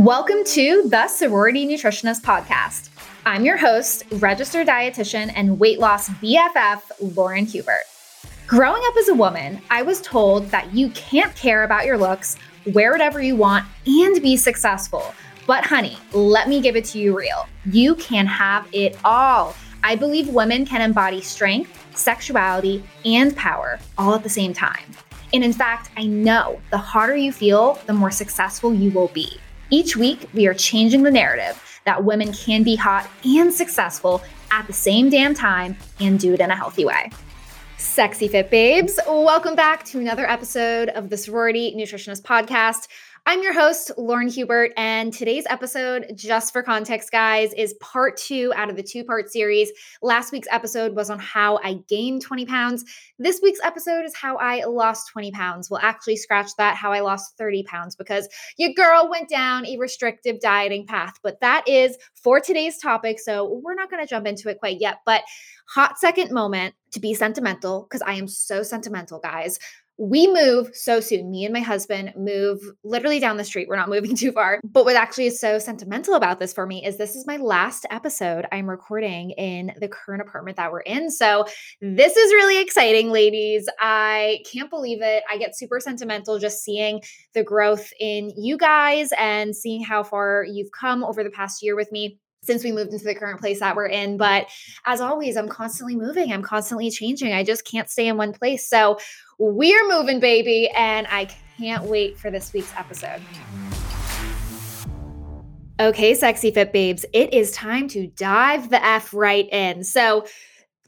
Welcome to the Sorority Nutritionist Podcast. I'm your host, registered dietitian and weight loss BFF, Lauren Hubert. Growing up as a woman, I was told that you can't care about your looks, wear whatever you want, and be successful. But, honey, let me give it to you real. You can have it all. I believe women can embody strength, sexuality, and power all at the same time. And in fact, I know the harder you feel, the more successful you will be. Each week, we are changing the narrative that women can be hot and successful at the same damn time and do it in a healthy way. Sexy Fit Babes, welcome back to another episode of the Sorority Nutritionist Podcast. I'm your host, Lauren Hubert, and today's episode, just for context, guys, is part two out of the two part series. Last week's episode was on how I gained 20 pounds. This week's episode is how I lost 20 pounds. We'll actually scratch that, how I lost 30 pounds, because your girl went down a restrictive dieting path. But that is for today's topic. So we're not going to jump into it quite yet. But hot second moment to be sentimental, because I am so sentimental, guys we move so soon. Me and my husband move literally down the street. We're not moving too far. But what actually is so sentimental about this for me is this is my last episode I'm recording in the current apartment that we're in. So this is really exciting, ladies. I can't believe it. I get super sentimental just seeing the growth in you guys and seeing how far you've come over the past year with me since we moved into the current place that we're in. But as always, I'm constantly moving, I'm constantly changing. I just can't stay in one place. So we're moving, baby. And I can't wait for this week's episode. Okay, sexy fit babes, it is time to dive the F right in. So,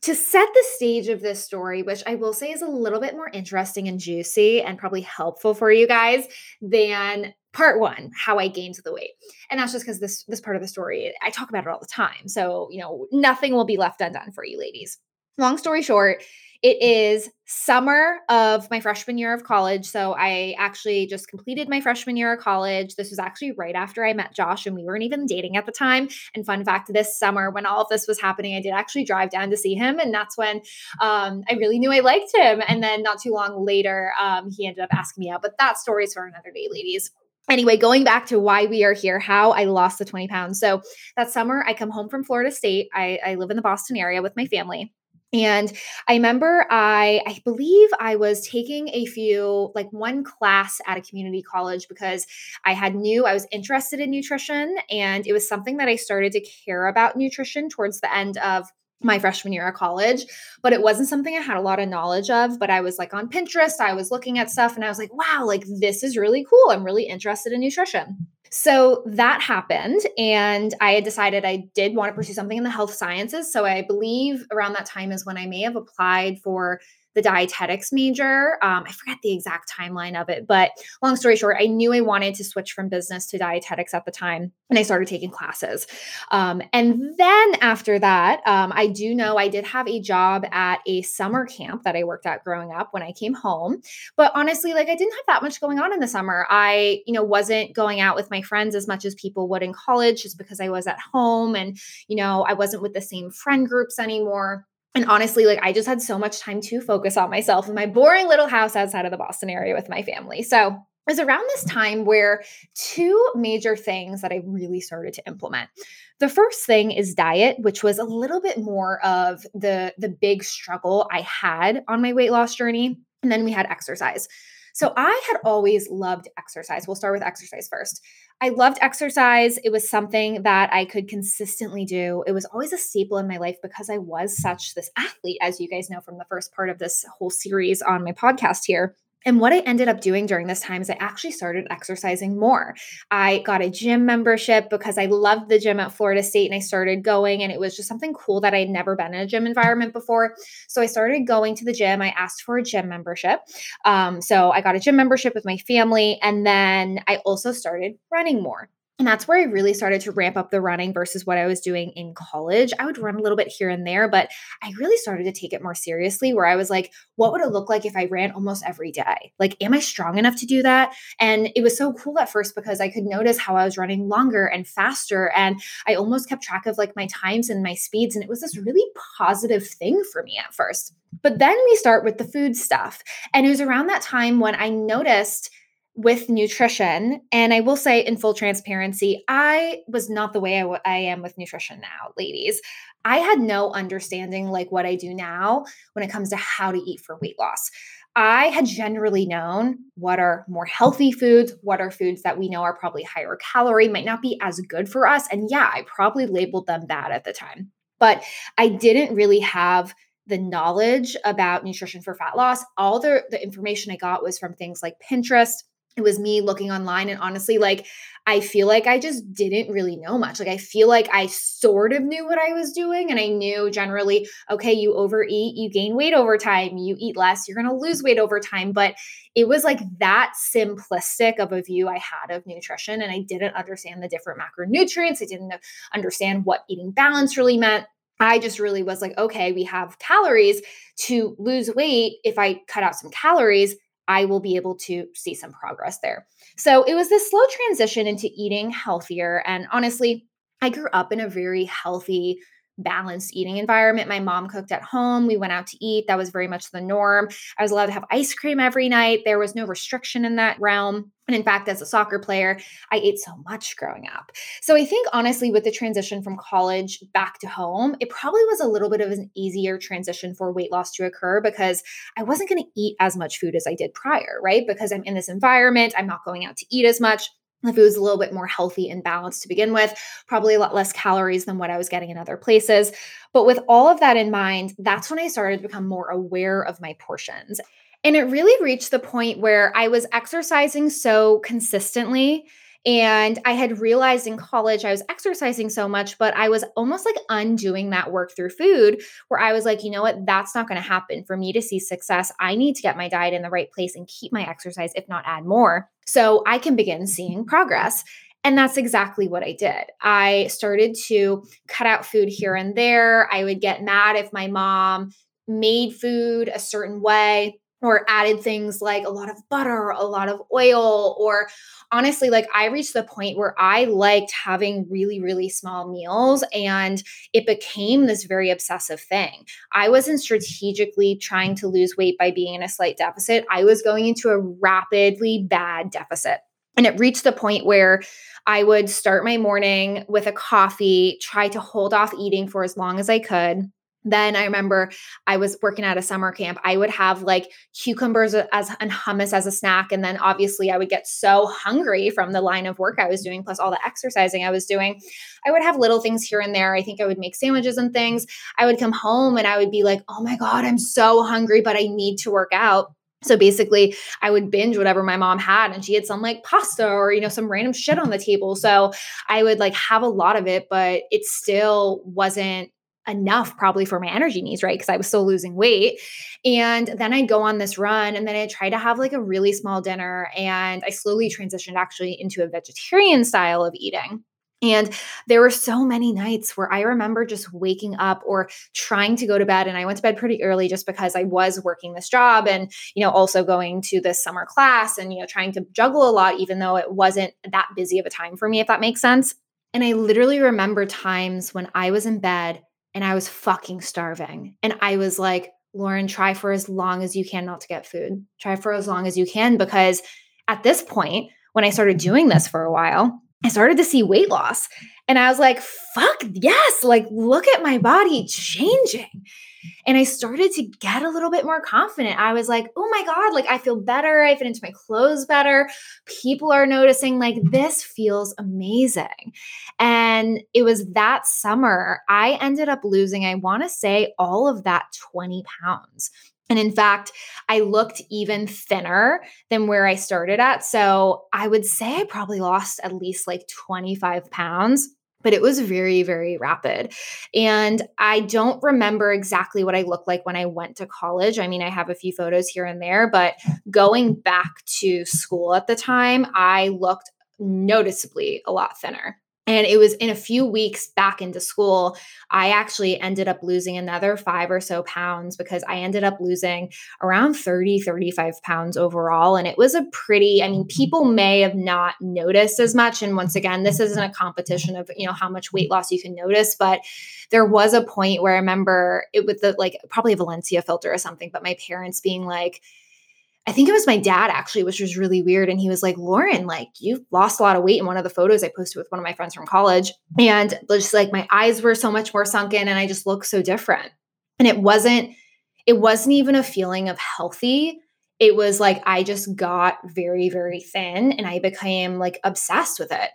to set the stage of this story, which I will say is a little bit more interesting and juicy and probably helpful for you guys than part one how i gained the weight and that's just because this this part of the story i talk about it all the time so you know nothing will be left undone for you ladies long story short it is summer of my freshman year of college. So I actually just completed my freshman year of college. This was actually right after I met Josh, and we weren't even dating at the time. And fun fact this summer, when all of this was happening, I did actually drive down to see him. And that's when um, I really knew I liked him. And then not too long later, um, he ended up asking me out. But that story is for another day, ladies anyway, going back to why we are here, how I lost the 20 pounds. So that summer, I come home from Florida State. I, I live in the Boston area with my family. And I remember I I believe I was taking a few like one class at a community college because I had knew I was interested in nutrition and it was something that I started to care about nutrition towards the end of my freshman year of college, but it wasn't something I had a lot of knowledge of. But I was like on Pinterest, I was looking at stuff and I was like, wow, like this is really cool. I'm really interested in nutrition. So that happened, and I had decided I did want to pursue something in the health sciences. So I believe around that time is when I may have applied for the dietetics major. Um, I forget the exact timeline of it, but long story short, I knew I wanted to switch from business to dietetics at the time, and I started taking classes. Um, and then after that, um, I do know I did have a job at a summer camp that I worked at growing up when I came home. But honestly, like I didn't have that much going on in the summer. I, you know, wasn't going out with my friends as much as people would in college just because I was at home and, you know, I wasn't with the same friend groups anymore. And honestly, like I just had so much time to focus on myself in my boring little house outside of the Boston area with my family. So it was around this time where two major things that I really started to implement. The first thing is diet, which was a little bit more of the the big struggle I had on my weight loss journey. And then we had exercise. So I had always loved exercise. We'll start with exercise first. I loved exercise. It was something that I could consistently do. It was always a staple in my life because I was such this athlete, as you guys know from the first part of this whole series on my podcast here. And what I ended up doing during this time is I actually started exercising more. I got a gym membership because I loved the gym at Florida State and I started going, and it was just something cool that I'd never been in a gym environment before. So I started going to the gym. I asked for a gym membership. Um, so I got a gym membership with my family. And then I also started running more. And that's where I really started to ramp up the running versus what I was doing in college. I would run a little bit here and there, but I really started to take it more seriously where I was like, what would it look like if I ran almost every day? Like, am I strong enough to do that? And it was so cool at first because I could notice how I was running longer and faster. And I almost kept track of like my times and my speeds. And it was this really positive thing for me at first. But then we start with the food stuff. And it was around that time when I noticed with nutrition. And I will say, in full transparency, I was not the way I, w- I am with nutrition now, ladies. I had no understanding like what I do now when it comes to how to eat for weight loss. I had generally known what are more healthy foods, what are foods that we know are probably higher calorie, might not be as good for us. And yeah, I probably labeled them bad at the time. But I didn't really have the knowledge about nutrition for fat loss. All the, the information I got was from things like Pinterest. It was me looking online and honestly, like, I feel like I just didn't really know much. Like, I feel like I sort of knew what I was doing. And I knew generally, okay, you overeat, you gain weight over time, you eat less, you're going to lose weight over time. But it was like that simplistic of a view I had of nutrition. And I didn't understand the different macronutrients. I didn't understand what eating balance really meant. I just really was like, okay, we have calories to lose weight. If I cut out some calories, I will be able to see some progress there. So it was this slow transition into eating healthier. And honestly, I grew up in a very healthy, balanced eating environment. My mom cooked at home. We went out to eat. That was very much the norm. I was allowed to have ice cream every night. There was no restriction in that realm. And in fact, as a soccer player, I ate so much growing up. So I think honestly, with the transition from college back to home, it probably was a little bit of an easier transition for weight loss to occur because I wasn't going to eat as much food as I did prior, right? Because I'm in this environment, I'm not going out to eat as much the food was a little bit more healthy and balanced to begin with, probably a lot less calories than what I was getting in other places. But with all of that in mind, that's when I started to become more aware of my portions. And it really reached the point where I was exercising so consistently and I had realized in college I was exercising so much, but I was almost like undoing that work through food, where I was like, you know what, that's not going to happen. For me to see success, I need to get my diet in the right place and keep my exercise, if not add more, so I can begin seeing progress. And that's exactly what I did. I started to cut out food here and there. I would get mad if my mom made food a certain way or added things like a lot of butter, a lot of oil, or honestly, like I reached the point where I liked having really, really small meals and it became this very obsessive thing. I wasn't strategically trying to lose weight by being in a slight deficit, I was going into a rapidly bad deficit. And it reached the point where I would start my morning with a coffee, try to hold off eating for as long as I could then I remember I was working at a summer camp. I would have like cucumbers as and hummus as a snack. And then obviously I would get so hungry from the line of work I was doing, plus all the exercising I was doing. I would have little things here and there. I think I would make sandwiches and things. I would come home and I would be like, oh my God, I'm so hungry, but I need to work out. So basically, I would binge whatever my mom had, and she had some like pasta or, you know, some random shit on the table. So I would like have a lot of it, but it still wasn't enough probably for my energy needs, right? Because I was still losing weight. And then I'd go on this run and then I'd try to have like a really small dinner. And I slowly transitioned actually into a vegetarian style of eating. And there were so many nights where I remember just waking up or trying to go to bed. And I went to bed pretty early just because I was working this job and, you know, also going to this summer class and, you know, trying to juggle a lot, even though it wasn't that busy of a time for me, if that makes sense. And I literally remember times when I was in bed and I was fucking starving. And I was like, Lauren, try for as long as you can not to get food. Try for as long as you can because at this point, when I started mm-hmm. doing this for a while, I started to see weight loss. And I was like, fuck yes, like look at my body changing. And I started to get a little bit more confident. I was like, oh my God, like I feel better. I fit into my clothes better. People are noticing, like, this feels amazing. And it was that summer, I ended up losing, I want to say, all of that 20 pounds. And in fact, I looked even thinner than where I started at. So I would say I probably lost at least like 25 pounds but it was very, very rapid. And I don't remember exactly what I looked like when I went to college. I mean, I have a few photos here and there, but going back to school at the time, I looked noticeably a lot thinner. And it was in a few weeks back into school, I actually ended up losing another five or so pounds because I ended up losing around 30, 35 pounds overall. And it was a pretty, I mean, mm-hmm. people may have not noticed as much. And once again, this isn't a competition of, you know, how much weight loss you can notice, but there was a point where I remember it with the like probably a Valencia filter or something, but my parents being like, I think it was my dad actually, which was really weird. And he was like, Lauren, like you've lost a lot of weight in one of the photos I posted with one of my friends from college. And just like my eyes were so much more sunken and I just look so different. And it wasn't, it wasn't even a feeling of healthy. It was like I just got very, very thin and I became like obsessed with it.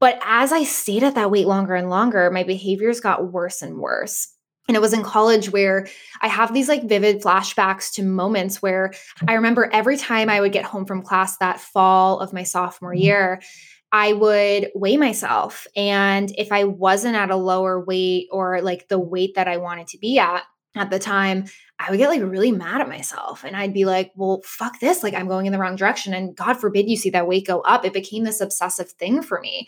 But as I stayed at that weight longer and longer, my behaviors got worse and worse. And it was in college where I have these like vivid flashbacks to moments where I remember every time I would get home from class that fall of my sophomore mm-hmm. year, I would weigh myself. And if I wasn't at a lower weight or like the weight that I wanted to be at at the time, I would get like really mad at myself. And I'd be like, well, fuck this. Like, I'm going in the wrong direction. And God forbid you see that weight go up. It became this obsessive thing for me.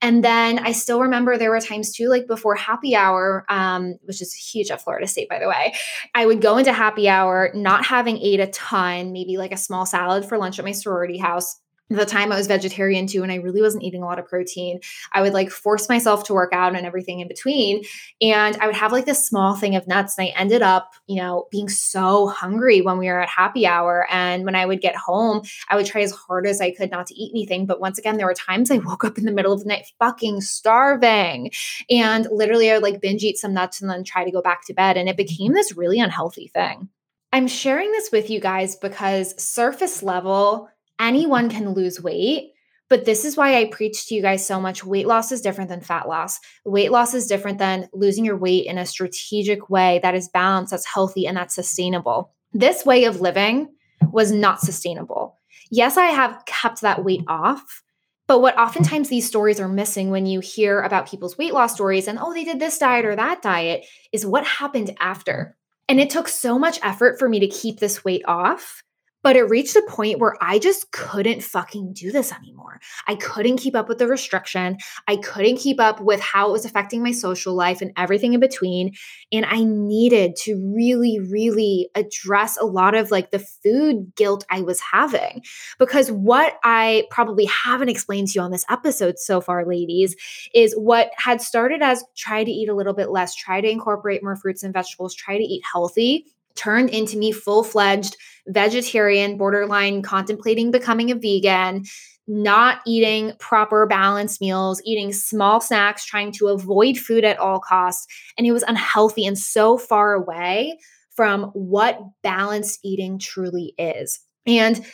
And then I still remember there were times too, like before happy hour, um, which is huge at Florida State, by the way. I would go into happy hour, not having ate a ton, maybe like a small salad for lunch at my sorority house the time I was vegetarian too, and I really wasn't eating a lot of protein, I would like force myself to work out and everything in between. And I would have like this small thing of nuts. And I ended up, you know, being so hungry when we were at happy hour. And when I would get home, I would try as hard as I could not to eat anything. But once again, there were times I woke up in the middle of the night fucking starving. And literally, I would like binge eat some nuts and then try to go back to bed. And it became this really unhealthy thing. I'm sharing this with you guys because surface level, anyone can lose weight. But this is why I preach to you guys so much. Weight loss is different than fat loss. Weight loss is different than losing your weight in a strategic way that is balanced, that's healthy, and that's sustainable. This way of living was not sustainable. Yes, I have kept that weight off. But what oftentimes these stories are missing when you hear about people's weight loss stories and, oh, they did this diet or that diet is what happened after. And it took so much effort for me to keep this weight off but it reached a point where I just couldn't fucking do this anymore. I couldn't keep up with the restriction. I couldn't keep up with how it was affecting my social life and everything in between. And I needed to really, really address a lot of like the food guilt I was having. Because what I probably haven't explained to you on this episode so far, ladies, is what had started as try to eat a little bit less, try to incorporate more fruits and vegetables, try to eat healthy turned into me full fledged vegetarian, borderline contemplating becoming a vegan, not eating proper balanced meals, eating small snacks, trying to avoid food at all costs. And it was unhealthy and so far away from what balanced eating truly is. And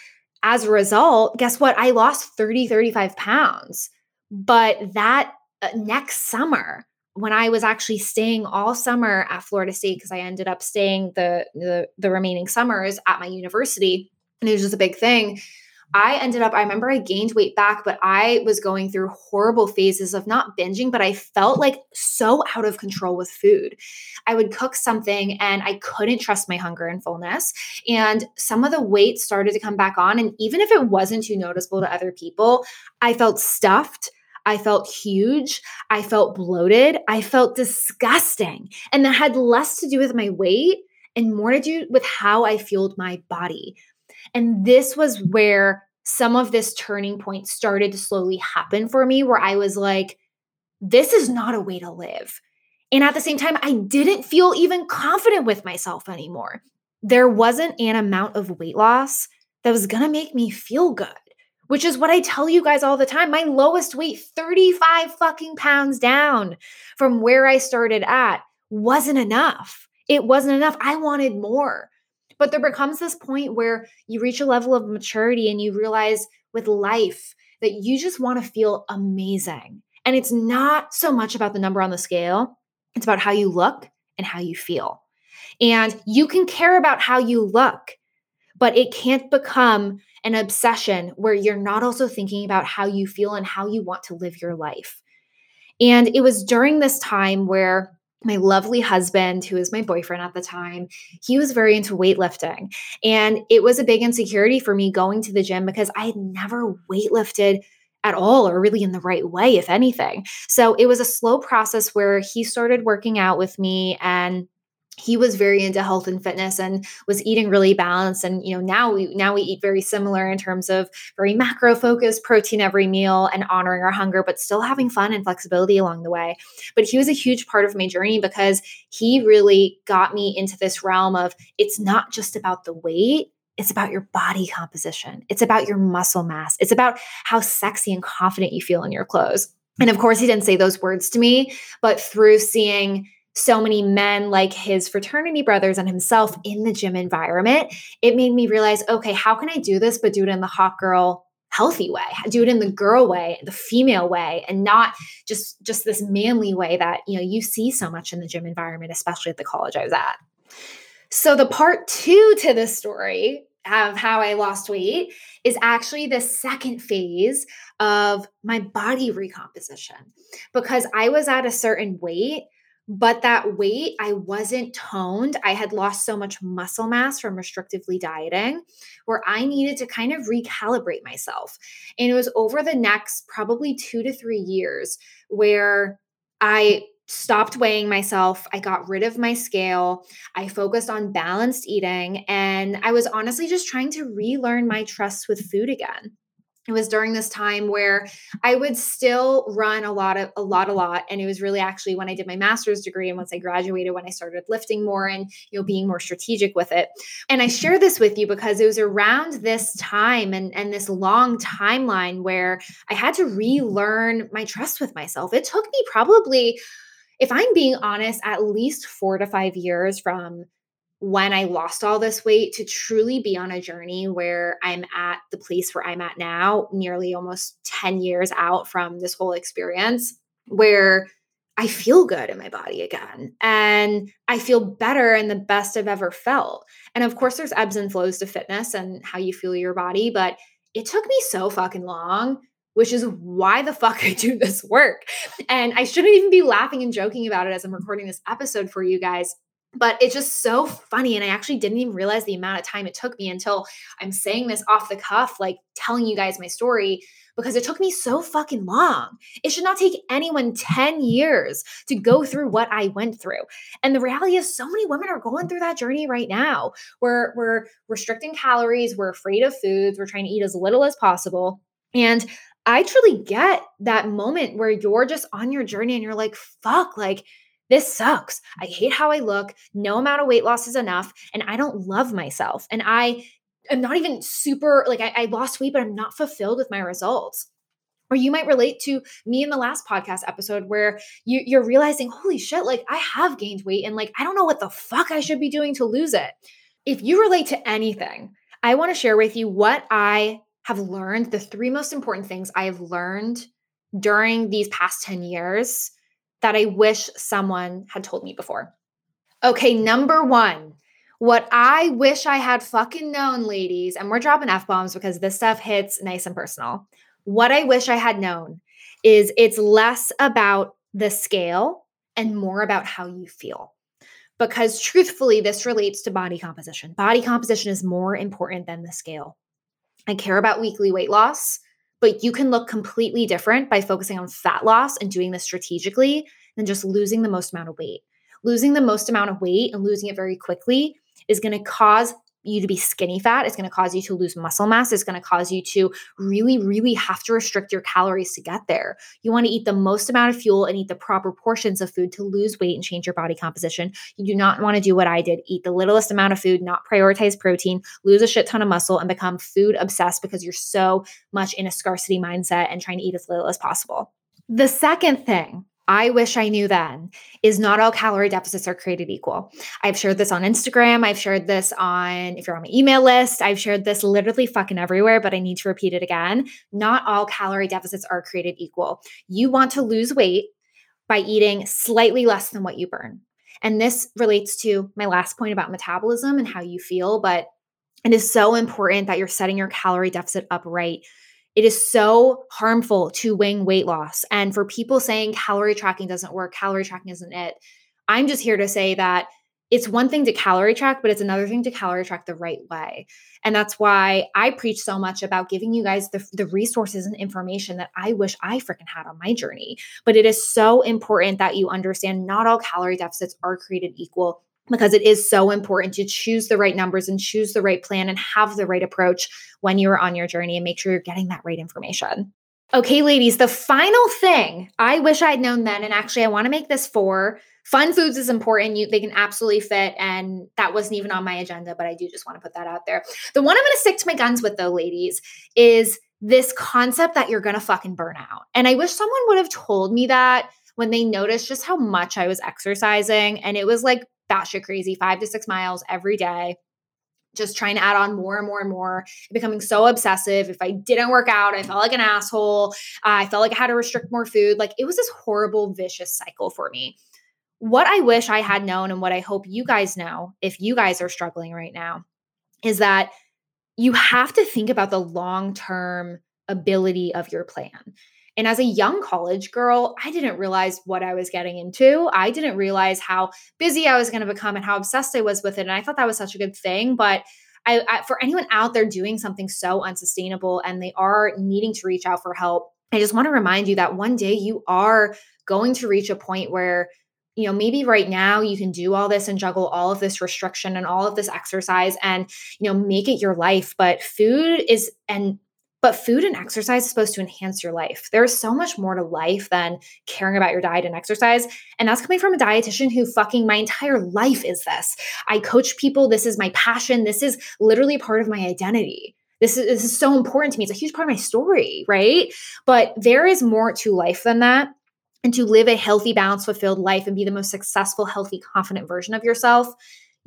as a result, guess what? I lost 30, 35 pounds. But that uh, next summer, when I was actually staying all summer at Florida State because I ended up staying the, the the remaining summers at my university and it was just a big thing. I ended up, I remember I gained weight back, but I was going through horrible phases of not binging, but I felt like so out of control with food. I would cook something and I couldn't trust my hunger and fullness. And some of the weight started to come back on. And even if it wasn't too noticeable to other people, I felt stuffed. I felt huge. I felt bloated. I felt disgusting. And that had less to do with my weight and more to do with how I fueled my body. And this was where some of this turning point started to slowly happen for me, where I was like, this is not a way to live. And at the same time, I didn't feel even confident with myself anymore. There wasn't an amount of weight loss that was gonna make me feel good which is what I tell you guys all the time. My lowest weight, 35 fucking pounds down from where I started at, wasn't enough. It wasn't enough. I wanted more. But there becomes this point where you reach a level of maturity and you realize with life that you just want to feel amazing. And it's not so much about the number on the scale, it's about how you look and how you feel. And you can care about how you look, but it can't become an obsession where you're not also thinking about how you feel and how you want to live your life. And it was during this time where my lovely husband, who was my boyfriend at the time, he was very into weightlifting. And it was a big insecurity for me going to the gym because I had never weightlifted at all or really in the right way, if anything. So it was a slow process where he started working out with me and he was very into health and fitness and was eating really balanced and you know now we now we eat very similar in terms of very macro focused protein every meal and honoring our hunger but still having fun and flexibility along the way but he was a huge part of my journey because he really got me into this realm of it's not just about the weight it's about your body composition. It's about your muscle mass. It's about how sexy and confident you feel in your clothes. And of course, he didn't say those words to me, but through seeing so many men like his fraternity brothers and himself in the gym environment, it made me realize okay, how can I do this, but do it in the hot girl healthy way? Do it in the girl way the female way and not just just this manly way that you know you see so much in the gym environment especially at the college i was at. So the part two to this story of how i lost weight is actually the second phase of my body recomposition. Because i was at a certain weight but that weight, I wasn't toned. I had lost so much muscle mass from restrictively dieting where I needed to kind of recalibrate myself. And it was over the next probably two to three years where I stopped weighing myself. I got rid of my scale. I focused on balanced eating. And I was honestly just trying to relearn my trust with food again it was during this time where I would still run a lot of a lot a lot and it was really actually when I did my master's degree and once I graduated when I started lifting more and you know being more strategic with it. And I share this with you because it was around this time and and this long timeline where I had to relearn my trust with myself. It took me probably if I'm being honest at least 4 to 5 years from when I lost all this weight to truly be on a journey where I'm at the place where I'm at now, nearly almost 10 years out from this whole experience, where I feel good in my body again and I feel better and the best I've ever felt. And of course, there's ebbs and flows to fitness and how you feel your body, but it took me so fucking long which is why the fuck I do this work. And I shouldn't even be laughing and joking about it as I'm recording this episode for you guys but it's just so funny and i actually didn't even realize the amount of time it took me until i'm saying this off the cuff like telling you guys my story because it took me so fucking long. It should not take anyone 10 years to go through what i went through. And the reality is so many women are going through that journey right now. We're we're restricting calories we're afraid of foods we're trying to eat as little as possible. And I truly get that moment where you're just on your journey and you're like, fuck, like this sucks. I hate how I look. No amount of weight loss is enough. And I don't love myself. And I am not even super, like, I, I lost weight, but I'm not fulfilled with my results. Or you might relate to me in the last podcast episode where you, you're realizing, holy shit, like I have gained weight and like I don't know what the fuck I should be doing to lose it. If you relate to anything, I want to share with you what I have learned, the three most important things I have learned during these past 10 years that I wish someone had told me before. Okay, number one, what I wish I had fucking known, ladies, and we're dropping F bombs because this stuff hits nice and personal. What I wish I had known is it's less about the scale and more about how you feel. Because truthfully, this relates to body composition. Body composition is more important than the scale. I care about weekly weight loss but you can look completely different by focusing on fat loss and doing this strategically than just losing the most amount of weight. Losing the most amount of weight and losing it very quickly is going to cause you to be skinny fat. It's going to cause you to lose muscle mass. It's going to cause you to really, really have to restrict your calories to get there. You want to eat the most amount of fuel and eat the proper portions of food to lose weight and change your body composition. You do not want to do what I did eat the littlest amount of food, not prioritize protein, lose a shit ton of muscle, and become food obsessed because you're so much in a scarcity mindset and trying to eat as little as possible. The second thing I wish I knew then is not all calorie deficits are created equal. I've shared this on Instagram. I've shared this on, if you're on my email list, I've shared this literally fucking everywhere, but I need to repeat it again. Not all calorie deficits are created equal. You want to lose weight by eating slightly less than what you burn. And this relates to my last point about metabolism and how you feel, but it is so important that you're setting your calorie deficit up right it is so harmful to wing weight loss. And for people saying calorie tracking doesn't work, calorie tracking isn't it, I'm just here to say that it's one thing to calorie track, but it's another thing to calorie track the right way. And that's why I preach so much about giving you guys the, the resources and information that I wish I freaking had on my journey. But it is so important that you understand not all calorie deficits are created equal because it is so important to choose the right numbers and choose the right plan and have the right approach when you're on your journey and make sure you're getting that right information. Okay, ladies, the final thing I wish I'd known then, and actually I want to make this for fun foods is important. You they can absolutely fit, and that wasn't even on my agenda, but I do just want to put that out there. The one I'm gonna stick to my guns with though, ladies, is this concept that you're gonna fucking burn out. And I wish someone would have told me that when they noticed just how much I was exercising. And it was like batshit crazy, five to six miles every day just trying to add on more and more and more, becoming so obsessive. If I didn't work out, I felt like an asshole. I felt like I had to restrict more food. Like it was this horrible, vicious cycle for me. What I wish I had known, and what I hope you guys know, if you guys are struggling right now, is that you have to think about the long term ability of your plan. And as a young college girl, I didn't realize what I was getting into. I didn't realize how busy I was going to become and how obsessed I was with it. And I thought that was such a good thing. But I, I, for anyone out there doing something so unsustainable and they are needing to reach out for help, I just want to remind you that one day you are going to reach a point where you know maybe right now you can do all this and juggle all of this restriction and all of this exercise and you know make it your life but food is and but food and exercise is supposed to enhance your life. There's so much more to life than caring about your diet and exercise. And that's coming from a dietitian who fucking my entire life is this. I coach people. This is my passion. This is literally part of my identity. This is, this is so important to me. It's a huge part of my story, right? But there is more to life than that. And to live a healthy, balanced, fulfilled life and be the most successful, healthy, confident version of yourself,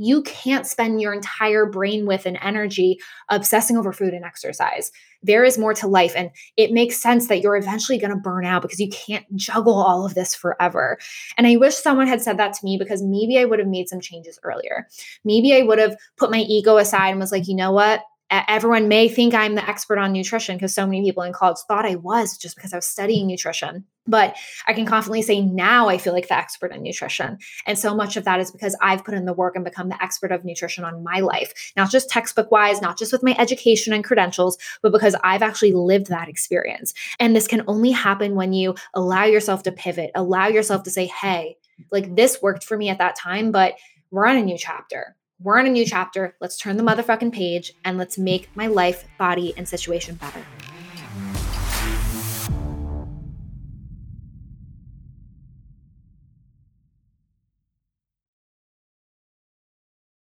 you can't spend your entire brain with and energy obsessing over food and exercise. There is more to life. And it makes sense that you're eventually going to burn out because you can't juggle all of this forever. And I wish someone had said that to me because maybe I would have made some changes earlier. Maybe I would have put my ego aside and was like, you know what? Everyone may think I'm the expert on nutrition because so many people in college thought I was just because I was studying nutrition. But I can confidently say now I feel like the expert in nutrition. And so much of that is because I've put in the work and become the expert of nutrition on my life, not just textbook wise, not just with my education and credentials, but because I've actually lived that experience. And this can only happen when you allow yourself to pivot, allow yourself to say, hey, like this worked for me at that time, but we're on a new chapter we're on a new chapter. Let's turn the motherfucking page and let's make my life, body, and situation better.